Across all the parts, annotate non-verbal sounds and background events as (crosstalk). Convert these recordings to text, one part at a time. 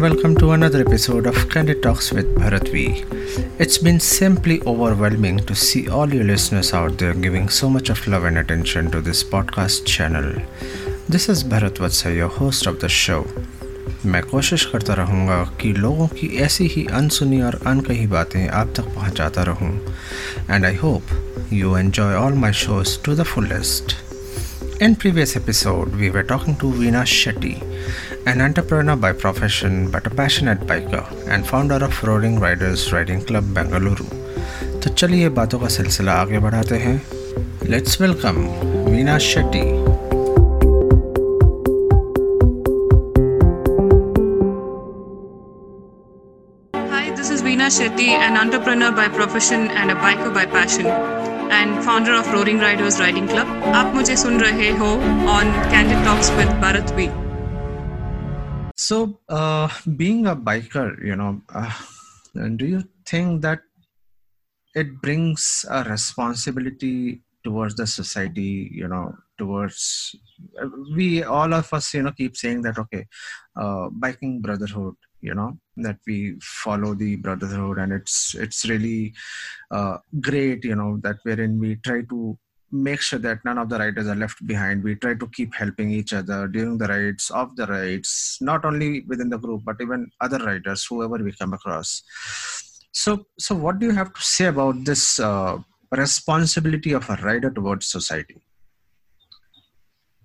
welcome to another episode of Candid Talks with Bharat V. It's been simply overwhelming to see all your listeners out there giving so much of love and attention to this podcast channel. This is Bharat Vatsa, your host of the show. मैं कोशिश करता रहूँगा कि लोगों की ऐसी ही अनसुनी और अनकही बातें आप तक पहुँचाता रहूँ and I hope you enjoy all my shows to the fullest In previous episode, we were talking to Veena Shetty an entrepreneur by profession but a passionate biker and founder of Roaring Riders Riding Club Bengaluru. तो चलिए बातों का सिलसिला आगे बढ़ाते हैं let's welcome Veena Shetty Hi, this is Veena Shetty, an entrepreneur by profession and a biker by passion, and founder of Roaring Riders Riding Club. आप मुझे सुन रहे हो on Candid Talks with Bharat V. So, uh, being a biker, you know, uh, do you think that it brings a responsibility towards the society, you know, towards we all of us, you know, keep saying that okay, uh, biking brotherhood, you know, that we follow the brotherhood, and it's it's really uh, great, you know, that wherein we try to make sure that none of the riders are left behind. We try to keep helping each other during the rides, of the rides, not only within the group, but even other riders, whoever we come across. So, so what do you have to say about this uh, responsibility of a rider towards society?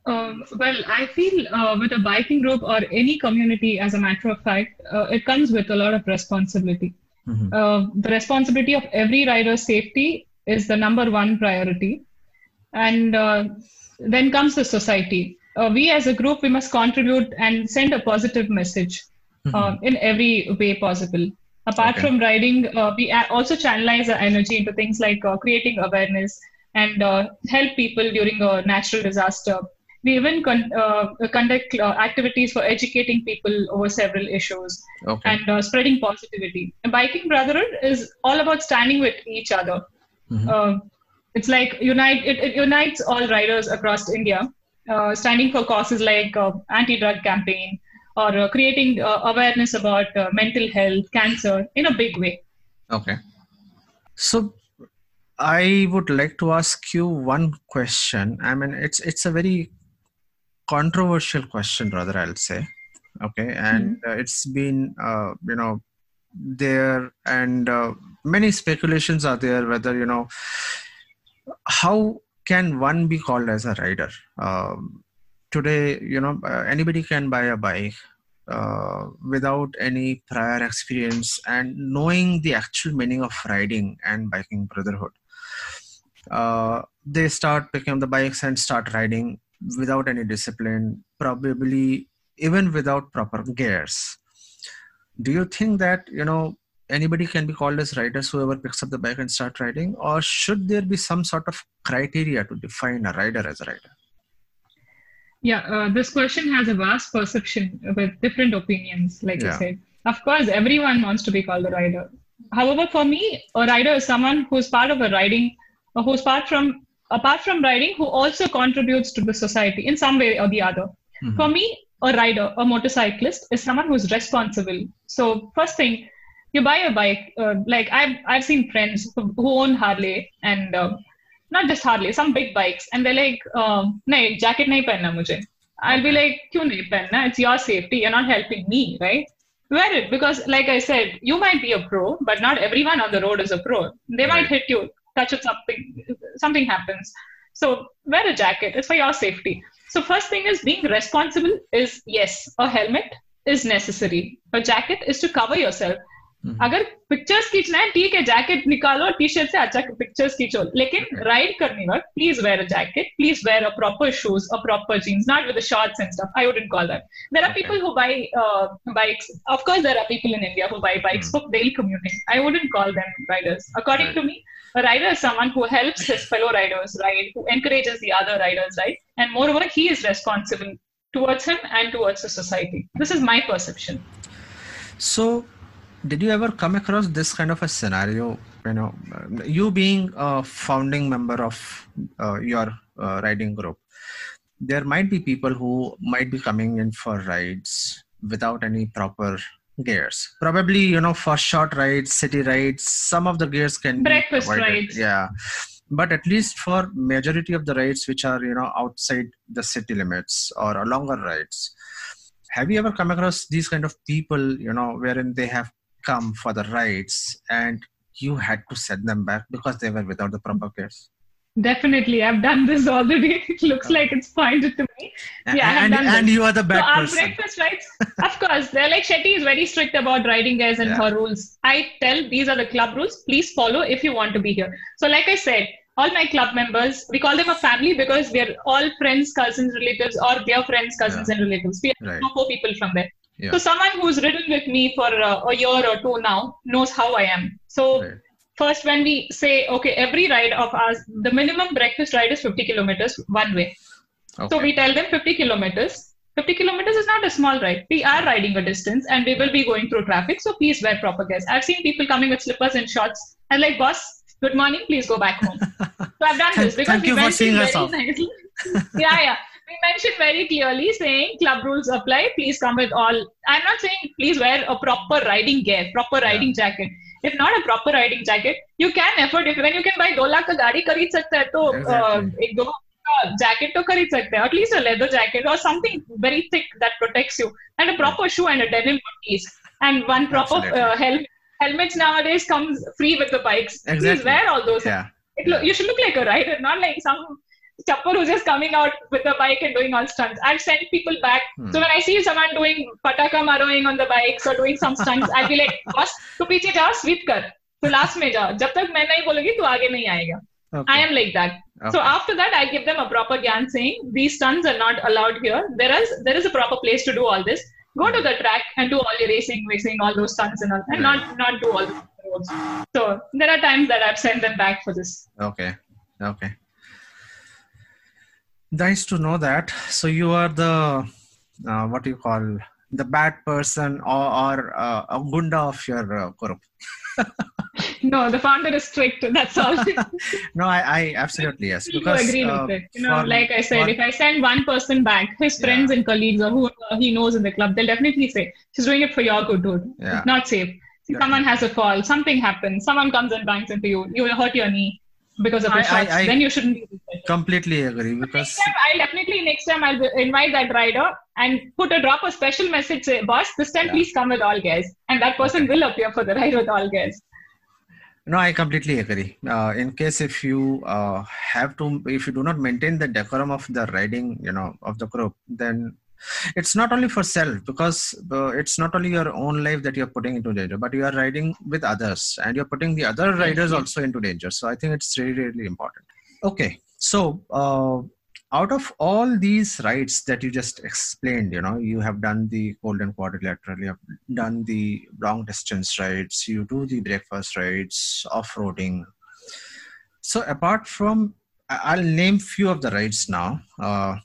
Um, well, I feel uh, with a biking group or any community, as a matter of fact, uh, it comes with a lot of responsibility. Mhm. Uh, the responsibility of every rider's safety is the number one priority. And uh, then comes the society. Uh, we as a group, we must contribute and send a positive message uh, in every way possible. Apart Okay. from riding, uh, we also channelize our energy into things like uh, creating awareness and uh, help people during a natural disaster. We even con- uh, conduct uh, activities for educating people over several issues Okay. and uh, spreading positivity. And Biking Brotherhood is all about standing with each other. Mhm. Uh, it's like unite. It, it unites all riders across India, uh, standing for causes like uh, anti-drug campaign or uh, creating uh, awareness about uh, mental health, cancer in a big way. Okay. So I would like to ask you one question. I mean, it's it's a very controversial question, rather I'll say. Okay, and uh, it's been uh, you know there and uh, many speculations are there whether you know how can one be called as a rider? Um, today you know uh, anybody can buy a bike uh, without any prior experience and knowing the actual meaning of riding and biking brotherhood. Uh, they start picking up the bikes and start riding without any discipline probably even without proper gears. Do you think that you know anybody can be called as riders whoever picks up the bike and start riding or should there be some sort of criteria to define a rider as a rider Yeah, uh, this question has a vast perception with different opinions, like Yeah. you said. Of course, everyone wants to be called a rider. However, for me, a rider is someone who's part of a riding, or who's part from apart from riding, who also contributes to the society in some way or the other. Mhm. For me, a rider, a motorcyclist, is someone who's responsible. So, first thing, you buy a bike. Uh, like I've I've seen friends who own Harley and uh, not just Harley, some big bikes, and they're like, uh, "No, jacket nahi pehna mujhe." I'll be like, "Kyun nahi pehna? It's your safety. You're not helping me, right?" Wear it because, like I said, you might be a pro, but not everyone on the road is a pro. They might hit you, touch it, something, something happens. So wear a jacket. It's for your safety. So first thing is being responsible is yes, a helmet is necessary. A jacket is to cover yourself. Mhm. अगर pictures खींचना है ठीक है jacket निकालो T shirt से अच्छा pictures खींचो लेकिन राइड करने वक्त please wear a jacket please wear a proper shoes a proper jeans not with shorts and stuff I wouldn't are Okay. people who buy uh, bikes of course there are people in india who buy bikes for daily commuting i wouldn't call them riders according Right. to me a rider is someone who helps his fellow riders ride who encourages the other riders ride and moreover he is responsible towards him and towards the society this is my perception So, did you ever come across this kind of a scenario? You know, you being a founding member of uh, your uh, riding group, there might be people who might be coming in for rides without any proper gears. Probably, you know, for short rides, city rides, some of the gears can Breakfast rides. Yeah. But at least for majority of the rides which are, you know, outside the city limits or longer rides, have you ever come across these kind of people, you know, wherein they have come for the rides and you had to send them back because they were without the proper gears? Definitely, I've done this (laughs) already. It looks like it's pointed to me. Yeah, I have and, done and this. you are the So bad our person. breakfast rights, of course, they're like Shetty is very strict about riding guys and Yeah. her rules. I tell these are the club rules. Please follow if you want to be here. So, like I said, all my club members, we call them a family because we're all friends, cousins, relatives, or their friends, cousins, Yeah. and relatives. We Right. know four people from there. Yeah. So, someone who's ridden with me for uh, a year or two now knows how I am. So, Right. first when we say okay every ride of ours the minimum breakfast ride is 50 kilometers one way. So we tell them 50 kilometers. 50 kilometers is not a small ride. We are riding a distance and we will be going through traffic. So please wear proper gears i've seen people coming with slippers and shorts and like boss good morning. Please go back home. (laughs) So i've done this because thank we you for seeing us very off. nicely. (laughs) Yeah yeah mentioned very clearly saying club rules apply please come with all i'm not saying please wear a proper riding gear proper Yeah. riding jacket if not a proper riding jacket you can afford if when you can buy 2 lakh का गाड़ी खरीद सकता है तो Exactly. uh, एक दो jacket तो खरीद सकते हैं at least a leather jacket or something very thick that protects you and a proper shoe and a denim at least and one proper Absolutely. uh, helmet helmets nowadays comes free with the bikes please Exactly. wear all those Yeah. it lo- you should look like a rider, not like some chapper who's just coming out with a bike and doing all stunts. I've sent people back. Hmm. So when I see someone doing pataka maroing on the bikes or doing some stunts, I'll be like, boss, तू पीछे जा, sweep कर. तो last में जा. जब तक मैं नहीं बोलूंगी, तू आगे नहीं आएगा. Okay. I am like that. So Okay. after that, I give them a proper gyan saying these stunts are not allowed here. There is there is a proper place to do all this. Go to the track and do all your racing, racing, all those stunts and all, and Right. not not do all the roads. So there are times that I've sent them back for this. Okay. Okay. Nice to know that. So you are the uh, what do you call the bad person or, or uh, a gunda of your uh, group. (laughs) No, the founder is strict. That's all. (laughs) No, I, I absolutely yes. you Because agree uh, with it. You know, for- like I said, for- if I send one person back, his Yeah. friends and colleagues or who he knows in the club, they'll definitely say, "She's doing it for your good, dude. Yeah. Not safe." See, someone has a fall, something happens, someone comes and bangs into you, you will hurt your knee because of the I- I-. I- then you shouldn't be. completely agree because Next time, I'll definitely next time I'll invite that rider and put a drop a special message. Say, boss, this time Yeah. please come with all guys, and that person will appear for the (laughs) ride with all guys. No, I completely agree. Uh, in case if you uh, have to, if you do not maintain the decorum of the riding, you know, of the group, then it's not only for self because uh, it's not only your own life that you're putting into danger, but you are riding with others and you're putting the other riders also into danger. So I think it's really, really important. Okay, so uh, out of all these rides that you just explained, you know, you have done the golden quadrilateral, you have done the long distance rides, you do the breakfast rides, off roading. So apart from, I'll name few of the rides now. Uh,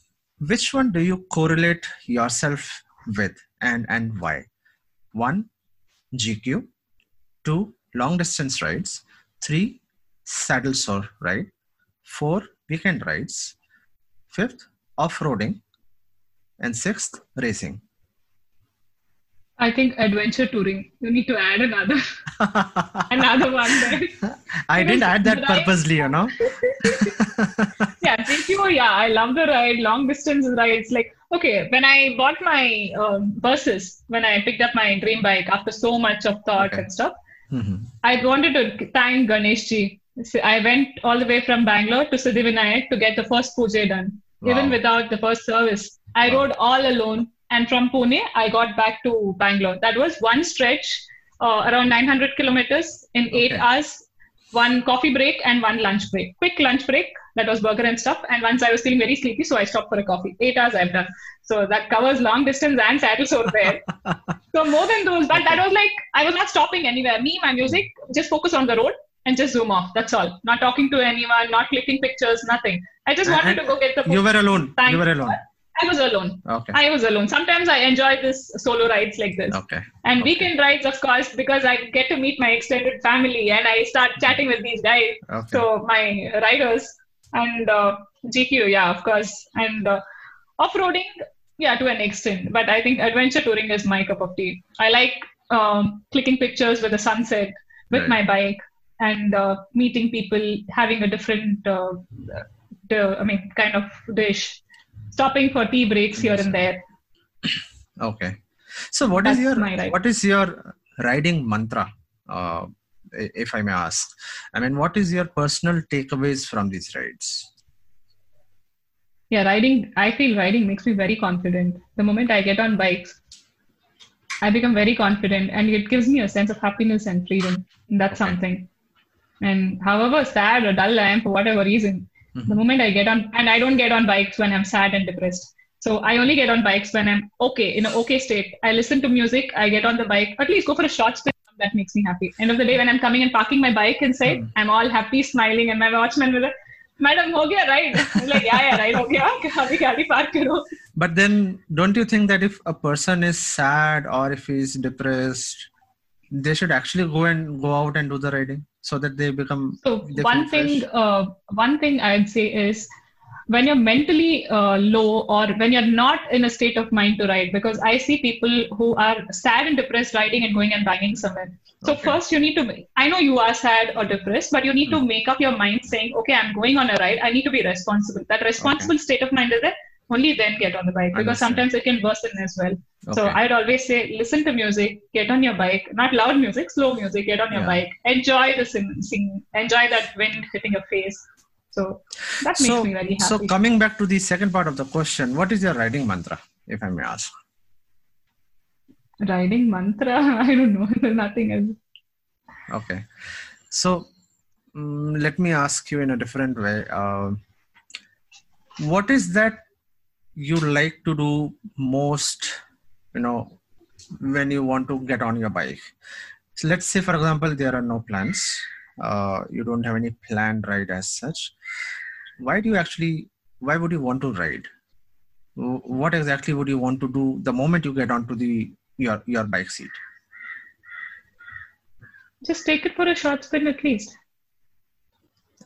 which one do you correlate yourself with, and and why? One, GQ. Two, long distance rides. Three, saddle sore ride. Four, weekend rides. Fifth, off roading. And sixth, racing. I think adventure touring. You need to add another (laughs) another one there. I didn't add that purposely, you know. (laughs) (laughs) yeah, you? yeah, I love the ride, long distance rides. Like, okay, when I bought my um buses, when I picked up my dream bike after so much of thought Okay. and stuff, Mhm. I wanted to thank Ganesh ji. So I went all the way from Bangalore to Siddhivinayak to get the first puja done, even without the first service. I Wow. rode all alone, and from Pune, I got back to Bangalore. That was one stretch, uh, around 900 kilometers in eight hours, one coffee break and one lunch break. Quick lunch break, that was burger and stuff. And once I was feeling very sleepy, so I stopped for a coffee. Eight hours I've done. So that covers long distance and saddle sore there. (laughs) So more than those, but that was like I was not stopping anywhere. Me, my music, just focus on the road and just zoom off. That's all. Not talking to anyone, not clicking pictures, nothing. I just wanted And- to go get the. You were alone. Thank You were alone. I was alone. Okay. I was alone. Sometimes I enjoy this solo rides like this. Okay. And Okay. weekend rides, of course, because I get to meet my extended family and I start chatting with these guys. Okay. So my riders and uh, GQ, yeah, of course. And uh, off-roading, yeah, to an extent. But I think adventure touring is my cup of tea. I like um, clicking pictures with the sunset with Right. my bike and uh, meeting people, having a different, uh, the, I mean, kind of dish, stopping for tea breaks here and there. Okay. So what is That's your what is your riding mantra? If I may ask, I mean, what is your personal takeaways from these rides? Yeah, riding, I feel riding makes me very confident. The moment I get on bikes, I become very confident and it gives me a sense of happiness and freedom. And that's Okay. something. And however sad or dull I am for whatever reason, Mhm. the moment I get on, and I don't get on bikes when I'm sad and depressed. So I only get on bikes when I'm okay, in an okay state. I listen to music, I get on the bike, at least go for a short spin. That makes me happy. End of the day, when I'm coming and parking my bike inside, Hmm. I'm all happy, smiling, and my watchman will, Madam, ho gaya ride? (laughs) I'm like, yeah, yeah, ride ho gaya. (laughs) Abhi gaadi park karo. But then, don't you think that if a person is sad or if he's depressed, they should actually go and go out and do the riding so that they become So they one thing, uh, one thing I'd say is when you're mentally uh, low or when you're not in a state of mind to ride, because I see people who are sad and depressed riding and going and banging somewhere. So Okay. first you need to, I know you are sad or depressed, but you need to make up your mind saying, okay, I'm going on a ride. I need to be responsible. That responsible state of mind is there. Only then get on the bike because sometimes it can worsen as well. So I'd always say, listen to music, get on your bike, not loud music, slow music, get on your Yeah. bike, enjoy the sing, sing, enjoy that wind hitting your face. So that makes so, me very happy. so coming back to the second part of the question, what is your riding mantra, if I may ask? Riding mantra, (laughs) I don't know, there's (laughs) nothing else. Okay. So mm, let me ask you in a different way. Uh, what is that you like to do most, you know, when you want to get on your bike? So let's say, for example, there are no plans. Uh, you don't have any planned ride as such. Why do you actually, why would you want to ride? What exactly would you want to do the moment you get onto the your your bike seat? Just take it for a short spin at least.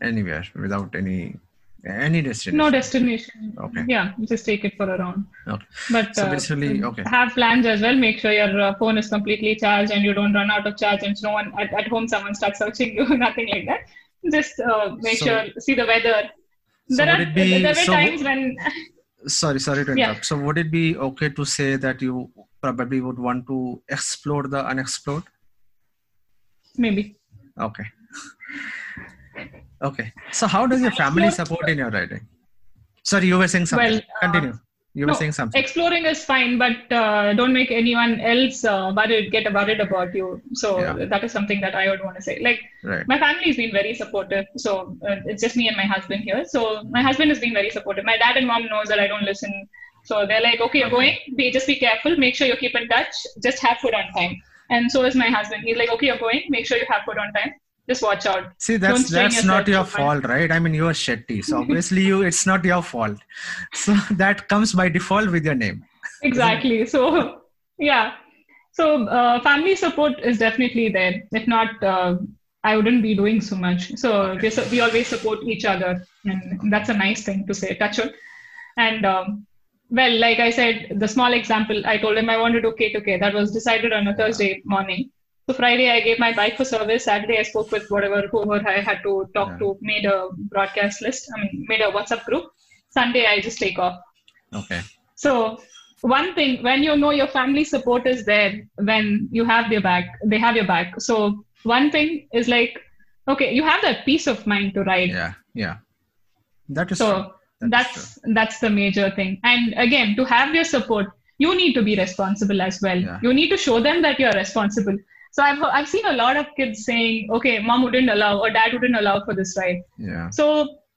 anywhere without any any destination No destination. Okay. Yeah, just take it for a round. Okay. But So uh, basically, okay. have plans as well. Make sure your uh, phone is completely charged and you don't run out of charge and no one at, at home someone starts searching you. (laughs) Nothing like that. Just uh, make So- sure see the weather. So there are be- there were so- times when (laughs) sorry sorry to Yeah. interrupt so would it be okay to say that you probably would want to explore the unexplored maybe okay okay so how does your family support in your writing? sorry you were saying something Well, uh, continue you were no, saying something exploring is fine, but uh, don't make anyone else uh, worried, get worried about you. So Yeah. that is something that I would want to say. Like right my family has been very supportive. So uh, it's just me and my husband here. So my husband has been very supportive. My dad and mom knows that I don't listen. So they're like, okay, you're going. Be just be careful. Make sure you keep in touch. Just have food on time. And so is my husband. He's like, okay, you're going. Make sure you have food on time. Just watch out. see that's that's not your fault right? I mean you are shetty. So obviously you it's not your fault. So (laughs) that comes by default with your name. Exactly. So yeah. So uh, family support is definitely there. If not uh, i wouldn't be doing so much. So we, we always support each other. And that's a nice thing to say touch on and um, well like i said the small example i told him i wanted to do k2k that was decided on a thursday morning so friday i gave my bike for service saturday i spoke with whatever whoever i had to talk Yeah. to made a broadcast list i mean made a whatsapp group sunday i just take off okay so one thing when you know your family support is there when you have their back, they have your back. So one thing is like, okay, you have that peace of mind to ride. yeah yeah that is true. So That is that's that's the major thing. And again, to have your support, you need to be responsible as well. Yeah. You need to show them that you're responsible. So I've I've seen a lot of kids saying, okay, mom wouldn't allow or dad wouldn't allow for this ride. yeah So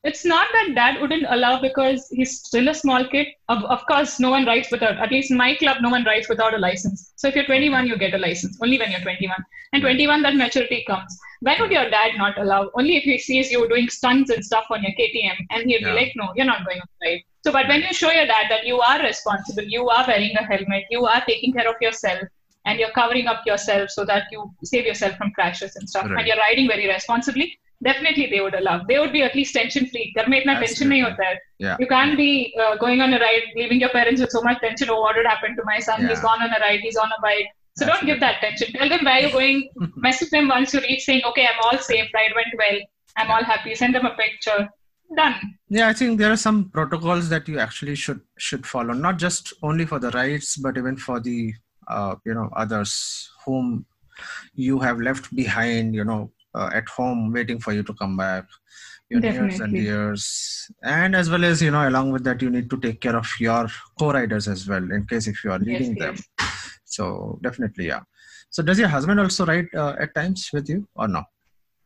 it's not that dad wouldn't allow because he's still a small kid. Of, of course, no one rides without, at least in my club, no one rides without a license. So if you're 21, you get a license only when you're 21. And 21, that maturity comes. When would your dad not allow? Only if he sees you doing stunts and stuff on your KTM and he'll Yeah. be like, no, you're not going on ride. So, but when you show your dad that you are responsible, you are wearing a helmet, you are taking care of yourself, and you're covering up yourself so that you save yourself from crashes and stuff, Right. and you're riding very responsibly, definitely they would allow. They would be at least tension free. घर में इतना tension नहीं होता है. Yeah. You can't be uh, going on a ride, leaving your parents with so much tension. Oh, what would happen to my son? He's Yeah. gone on a ride. He's on a bike. So don't give that tension. Tell them where you're going. (laughs) Message them once you reach, saying, "Okay, I'm all safe. Ride went well. I'm all happy." Send them a picture. Done. Yeah, I think there are some protocols that you actually should should follow, not just only for the rides, but even for the uh, you know others whom you have left behind, you know, uh, at home waiting for you to come back. Your nears and dears, and as well as you know, along with that, you need to take care of your co-riders as well, in case if you are leading yes. them. So definitely, yeah. So does your husband also ride uh, at times with you or no?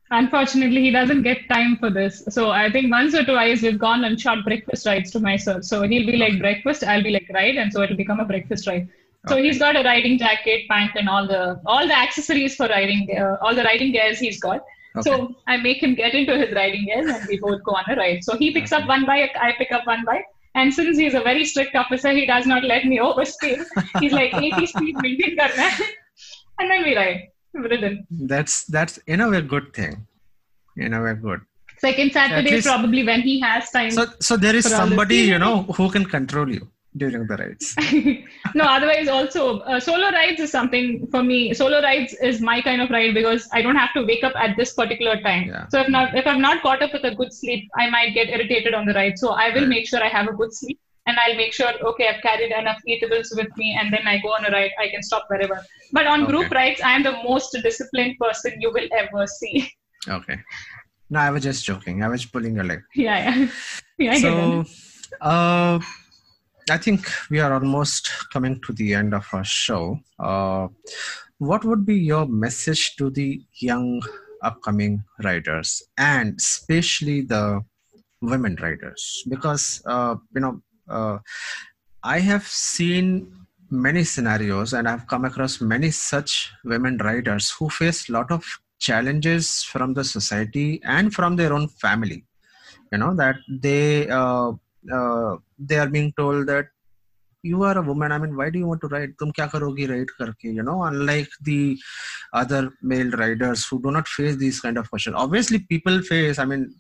Unfortunately, he doesn't get time for this. So I think once or twice we've gone on short breakfast rides to myself. So he'll be like breakfast, I'll be like ride, and so it'll become a breakfast ride. So Okay. he's got a riding jacket, pant, and all the all the accessories for riding, uh, all the riding gears he's got. Okay. So I make him get into his riding gears, and we both go on a ride. So he picks up one bike, I pick up one bike. And since he's a very strict officer, he does not let me overspeed. He's like 80 speed maintain karna (laughs) and then we ride. Ridden. That's that's in a way good thing. In a way good. Second Saturday least- probably when he has time. So so there is For all the somebody you know who can control you during the rides. (laughs) no, otherwise also uh, solo rides is something for me. Solo rides is my kind of ride because I don't have to wake up at this particular time. Yeah. So if not if I'm not caught up with a good sleep, I might get irritated on the ride. So I will Right. make sure I have a good sleep. And I'll make sure, okay, I've carried enough eatables with me, and then I go on a ride. I can stop wherever. But on group rides, I am the most disciplined person you will ever see. Okay. No, I was just joking. I was pulling your leg. (laughs) yeah, yeah, (laughs) yeah. I get so uh, I think we are almost coming to the end of our show. Uh, what would be your message to the young upcoming riders and especially the women riders? Because uh, you know, uh, I have seen many scenarios and I've come across many such women riders who face a lot of challenges from the society and from their own family you know that they uh, they are being told that you are a woman. I mean why do you want to ride? tum kya karogi ride karke you know? Unlike the other male riders who do not face these kind of questions. Obviously people face i mean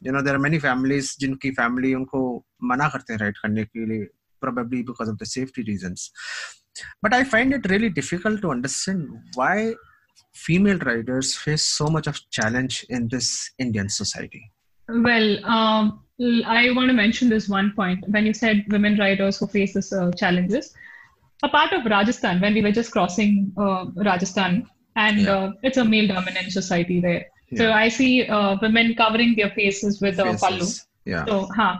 you know there are many families jinki family unko mana karte hain ride karne ke liye probably because of the safety reasons. But i find it really difficult to understand why female riders face so much of challenge in this indian society. Well um, I want to mention this one point. When you said women riders who face this uh, challenges, a part of Rajasthan, when we were just crossing uh, Rajasthan, and Yeah. uh, it's a male dominant society there. So I see uh, women covering their faces with a pallu. Yeah So, huh.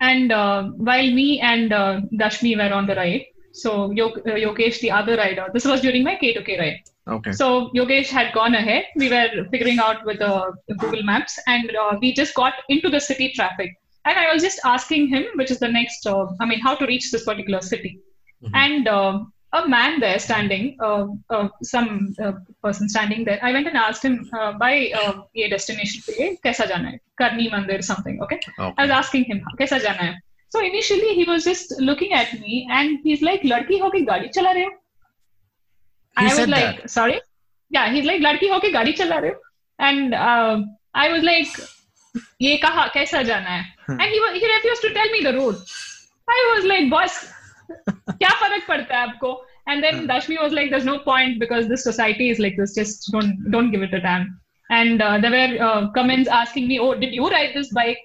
And uh, while me and uh, Dashmi were on the ride, so Yog- uh, Yogesh, the other rider, this was during my K2K ride. okay So Yogesh had gone ahead. We were figuring out with uh, Google Maps, and uh, we just got into the city traffic and I was just asking him, which is the next, uh, I mean, how to reach this particular city. Mm-hmm. And uh, a man there standing, uh, uh some uh, person standing there, I went and asked him uh, by uh, destination ke kaisa jana hai, Karni Mandir something, okay? okay? I was asking him, kaisa jana hai? So initially he was just looking at me and he's like, ladki ho ke gaadi chala rahe ho? I was like, that. sorry? Yeah, he's like, ladki ho ke gaadi chala rahe ho? And I was like, ये कहा कैसा जाना है and he refuse to tell me the road I was like बस क्या फ़र्क पड़ता है आपको and then Dashami was like there is no point because this society is like this just don't don't give it a time and uh, there were uh, comments asking me, "Oh, did you ride this bike,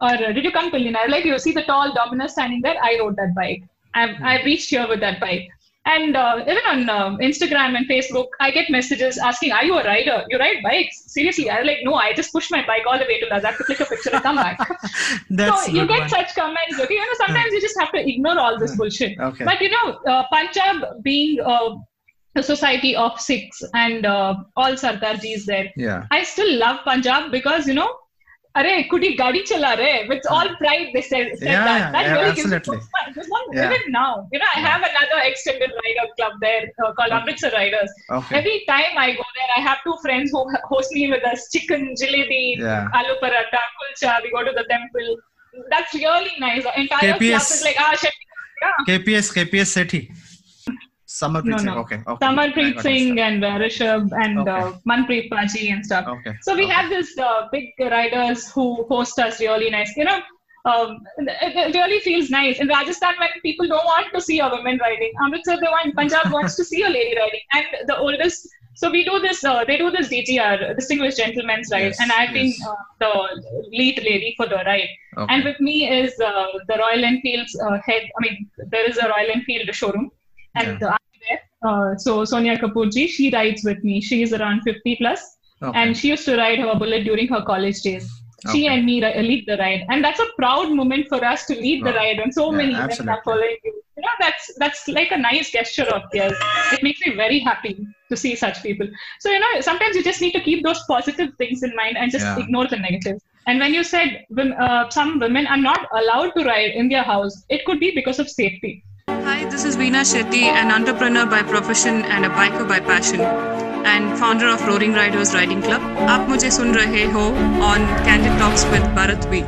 or uh, did you come to Lina?" Like you see the tall Dominus standing there, I rode that bike. I've, mm-hmm. I've reached here with that bike. And uh, even on uh, Instagram and Facebook, I get messages asking, Are you a rider? You ride bikes? Seriously? I'm like, No, I just push my bike all the way to Ladakh to click a picture and come back. (laughs) that's (laughs) so you get one. such comments. Okay, you know, sometimes you just have to ignore all this bullshit. okay But you know, uh, Punjab being uh, a society of Sikhs and uh, all Sardarjis there, yeah I still love Punjab because you know, Arey, kudi gadi chala re. With all pride, they said, said Yeah, that. That yeah, really gives me absolutely. goosebumps. There's one Yeah. even now. You know, I have another extended rider club there uh, called. Amritsar Riders. okay Every time I go there, I have two friends who host me with us chicken, jalebi, Yeah. aloo paratha, kulcha. We go to the temple. That's really nice. The entire KPS. club is like, ah, shit. Yeah. kps kps sethi Samarpreet No, Singh. no. Okay. okay. Samarpreet Singh and uh, Rishabh and Okay. uh, Manpreet Paji and stuff. Okay. So we okay. have this uh, big riders who host us really nice. You know, um, it, it really feels nice. In Rajasthan, when people don't want to see a woman riding, Amritsar, they want Punjab wants to see a lady riding, and the oldest. So we do this. Uh, they do this DGR, Distinguished Gentleman's Ride, Yes, and I've been yes. uh, the lead lady for the ride. Okay. And with me is uh, the Royal Enfield's uh, head. I mean, there is a Royal Enfield showroom, and uh, there. Uh, so Sonia Kapoorji, she rides with me. She is around 50 plus, okay. and she used to ride her bullet during her college days. She Okay. and me ri- lead the ride, and that's a proud moment for us to lead the ride when so Yeah, many women are following you. You know, that's that's like a nice gesture of theirs. It makes me very happy to see such people. So you know, sometimes you just need to keep those positive things in mind and just Yeah. ignore the negatives. And when you said uh, some women are not allowed to ride in their house, it could be because of safety. Hi, this is Veena Shetty, an entrepreneur by profession and a biker by passion, and founder of Roaring Riders Riding Club. आप मुझे सुन रहे हो on Candid Talks with Bharat V.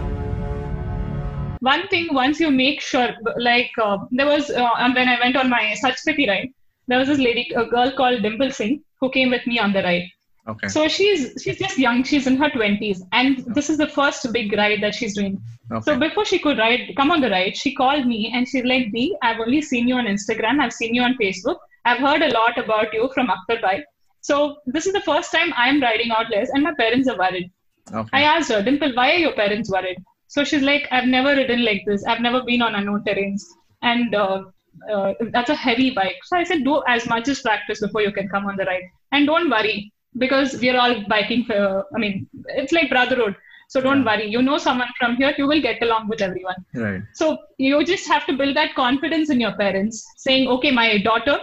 one thing once you make sure like uh, there was uh, and when i went on my Satchpati ride there was this lady a girl called dimple singh who came with me on the ride okay. so she's she's just young she's in her 20s and this is the first big ride that she's doing okay. so before she could ride come on the ride she called me and she's like b i've only seen you on instagram i've seen you on facebook i've heard a lot about you from Akhtar Bhai. so this is the first time i'm riding out less and my parents are worried okay. I asked her, Dimple, why are your parents worried? So she's like, I've never ridden like this. I've never been on unknown terrains. And uh, uh, that's a heavy bike. So I said, do as much as practice before you can come on the ride. And don't worry, because we're all biking for, I mean, it's like brotherhood. So don't Yeah. worry. You know someone from here, you will get along with everyone. right. So you just have to build that confidence in your parents, saying, okay, my daughter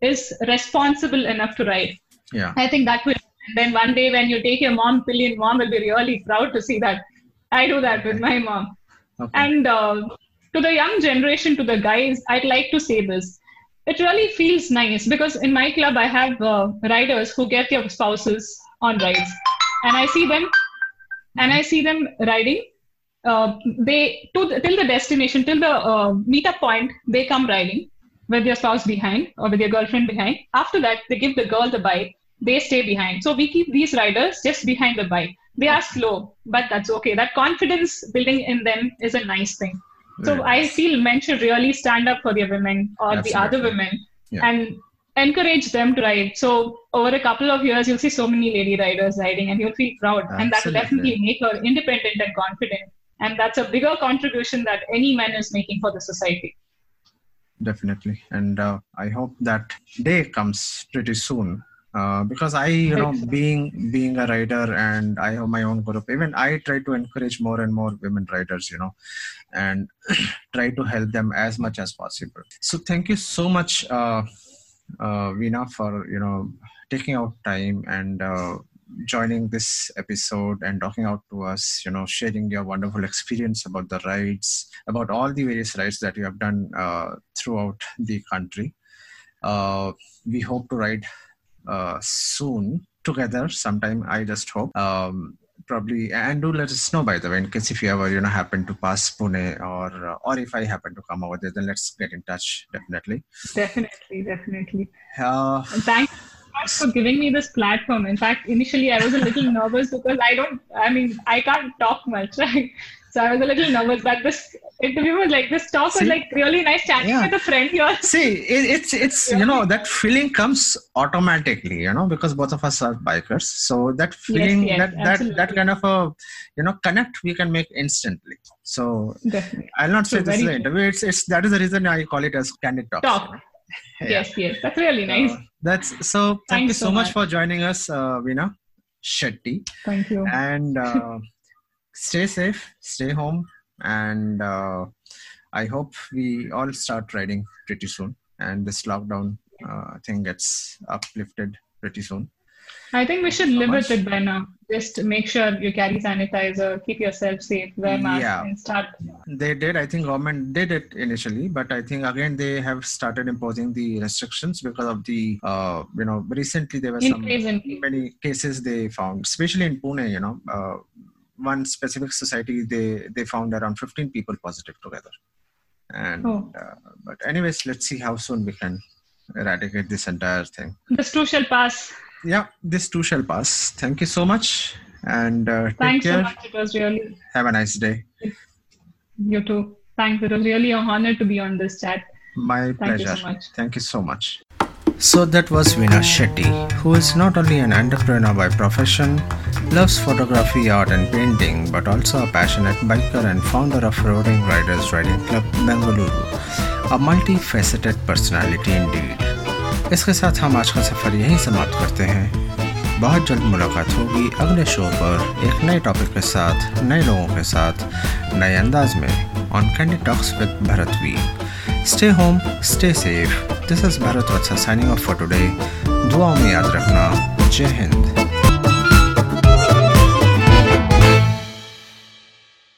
is responsible enough to ride. Yeah. I think that will. Then one day when you take your mom pillion, mom will be really proud to see that. I do that with my mom. Okay. And uh, to the young generation, to the guys, I'd like to say this. It really feels nice because in my club, I have uh, riders who get their spouses on rides. And I see them, and I see them riding. Uh, they to till the destination, till the uh, meetup point, they come riding with their spouse behind or with their girlfriend behind. After that, they give the girl the bike. They stay behind. So we keep these riders just behind the bike. They are slow, but that's okay. That confidence building in them is a nice thing. So I feel men should really stand up for their women or the other women Yeah. and encourage them to ride. So over a couple of years, you'll see so many lady riders riding, and you'll feel proud, and that will definitely make her independent and confident. And that's a bigger contribution that any man is making for the society. definitely and uh, i hope that day comes pretty soon uh, because i you know being being a writer and i have my own group even i try to encourage more and more women writers you know and (clears throat) try to help them as much as possible. So thank you so much uh, uh, Veena for you know taking out time and uh, joining this episode and talking out to us you know sharing your wonderful experience about the rides about all the various rides that you have done uh, throughout the country. Uh, we hope to ride uh, soon together sometime i just hope um, probably and do let us know by the way in case if you ever you know happen to pass pune or uh, or if i happen to come over there then let's get in touch definitely Definitely, definitely. uh, And thanks for giving me this platform. In fact, initially I was a little (laughs) nervous because I don't, I mean, I can't talk much, (laughs) right? So I was a little nervous, but this interview was like, this talk was like really nice chatting Yeah. with a friend here. see it, it's it's you know that feeling comes automatically you know because both of us are bikers so that feeling yes, that that that kind of a you know connect we can make instantly so Definitely. i'll not say So this is an interview it's it's that is the reason i call it as candid talks Talk. you (laughs) know. Yeah. Yes, yes. That's really nice. Uh, that's so thank Thanks you so, so much much. for joining us uh, Veena Shetty Thank you. and uh, stay safe stay home and uh, i hope we all start riding pretty soon and this lockdown uh, thing gets uplifted pretty soon I think we should so live much. with it by now. Just make sure you carry sanitizer, keep yourself safe, wear mask, Yeah. and start. they did i think government did it initially but i think again they have started imposing the restrictions because of the uh, you know recently there were some in many cases they found especially in pune you know uh, one specific society they they found around 15 people positive together and Oh. uh, but anyways let's see how soon we can eradicate this entire thing. This too shall pass. Yeah, this too shall pass. Thank you so much, and uh, take Thanks so much. It was really Have a nice day. you too. Thanks. It was really an honor to be on this chat. My Thank you so pleasure. much. Thank you so much. So that was Veena Shetty, who is not only an entrepreneur by profession, loves photography, art, and painting, but also a passionate biker and founder of Roaring Riders Riding Club, Bengaluru. A multifaceted personality indeed. इसके साथ हम आज का सफ़र यहीं समाप्त करते हैं बहुत जल्द मुलाकात होगी अगले शो पर एक नए टॉपिक के साथ नए लोगों के साथ नए अंदाज में on candy talks with Bharat V stay home stay safe this is Bharat वत्सा signing off for today दुआओं में याद रखना जय हिंद